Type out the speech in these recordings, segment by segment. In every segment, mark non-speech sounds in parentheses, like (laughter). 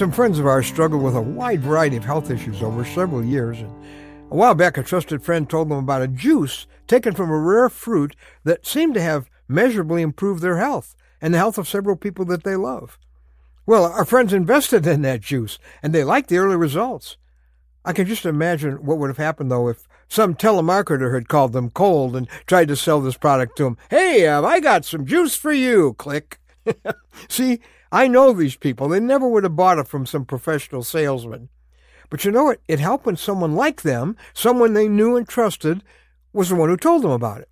Some friends of ours struggled with a wide variety of health issues over several years, and a while back a trusted friend told them about a juice taken from a rare fruit that seemed to have measurably improved their health and the health of several people that they love. Well, our friends invested in that juice, and they liked the early results. I can just imagine what would have happened, though, if some telemarketer had called them cold and tried to sell this product to them. Hey, have I got some juice for you? Click. (laughs) See, I know these people. They never would have bought it from some professional salesman. But you know what? It helped when someone like them, someone they knew and trusted, was the one who told them about it.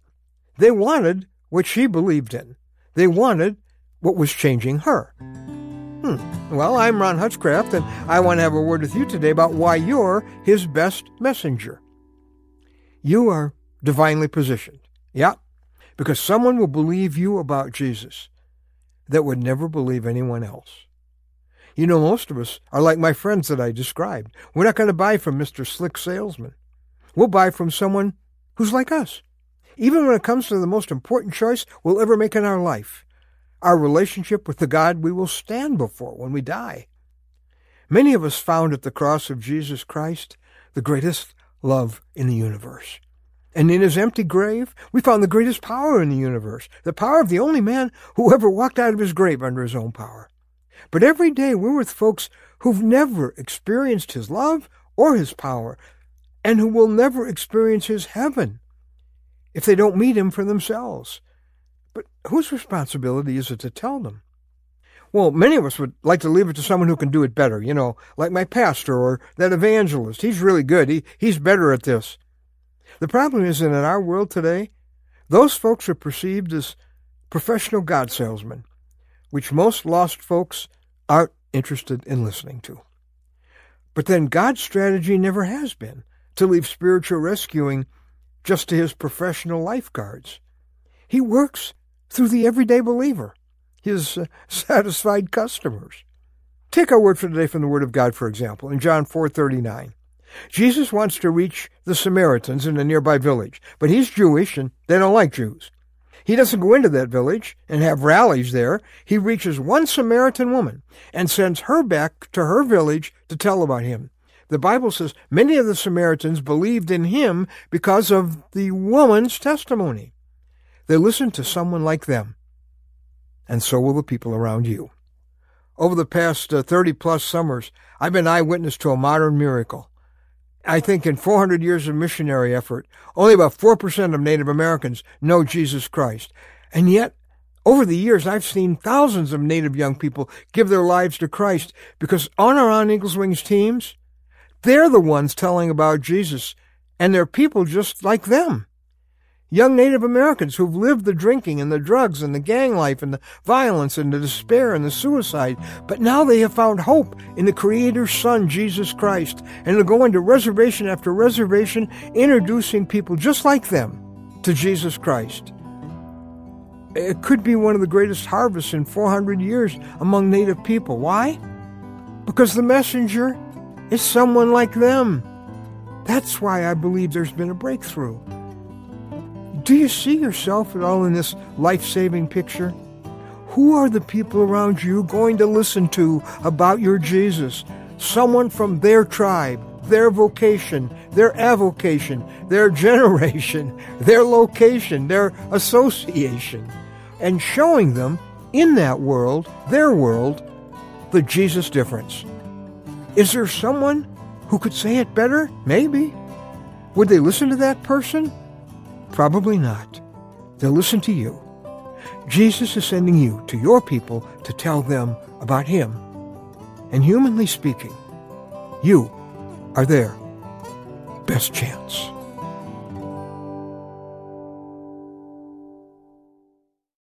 They wanted what she believed in. They wanted what was changing her. Hmm. Well, I'm Ron Hutchcraft, and I want to have a word with you today about why you're his best messenger. You are divinely positioned. Yeah, because someone will believe you about Jesus that would never believe anyone else. You know, most of us are like my friends that I described. We're not going to buy from Mr. Slick Salesman. We'll buy from someone who's like us. Even when it comes to the most important choice we'll ever make in our life, our relationship with the God we will stand before when we die. Many of us found at the cross of Jesus Christ the greatest love in the universe. And in his empty grave, we found the greatest power in the universe, the power of the only man who ever walked out of his grave under his own power. But every day we're with folks who've never experienced his love or his power, and who will never experience his heaven if they don't meet him for themselves. But whose responsibility is it to tell them? Well, many of us would like to leave it to someone who can do it better, you know, like my pastor or that evangelist. He's really good. He, he's better at this. The problem is that in our world today, those folks are perceived as professional God salesmen, which most lost folks aren't interested in listening to. But then God's strategy never has been to leave spiritual rescuing just to his professional lifeguards. He works through the everyday believer his uh, (laughs) satisfied customers. Take our word for today from the Word of God, for example, in John 4:39. Jesus wants to reach the Samaritans in a nearby village, but he's Jewish and they don't like Jews. He doesn't go into that village and have rallies there. He reaches one Samaritan woman and sends her back to her village to tell about him. The Bible says many of the Samaritans believed in him because of the woman's testimony. They listened to someone like them and so will the people around you. Over the past uh, 30 plus summers, I've been eyewitness to a modern miracle. I think in 400 years of missionary effort, only about 4% of Native Americans know Jesus Christ. And yet, over the years, I've seen thousands of Native young people give their lives to Christ because on our On Eagles Wings teams, they're the ones telling about Jesus, and they're people just like them. Young Native Americans who've lived the drinking and the drugs and the gang life and the violence and the despair and the suicide, but now they have found hope in the Creator's Son, Jesus Christ, and they're going to reservation after reservation, introducing people just like them to Jesus Christ. It could be one of the greatest harvests in 400 years among Native people. Why? Because the messenger is someone like them. That's why I believe there's been a breakthrough. Do you see yourself at all in this life saving picture? Who are the people around you going to listen to about your Jesus? Someone from their tribe, their vocation, their avocation, their (laughs) generation, their location, their association, and showing them in that world, their world, the Jesus difference. Is there someone who could say it better? Maybe. Would they listen to that person? Probably not. They'll listen to you. Jesus is sending you to your people to tell them about Him. And humanly speaking, you are their best chance.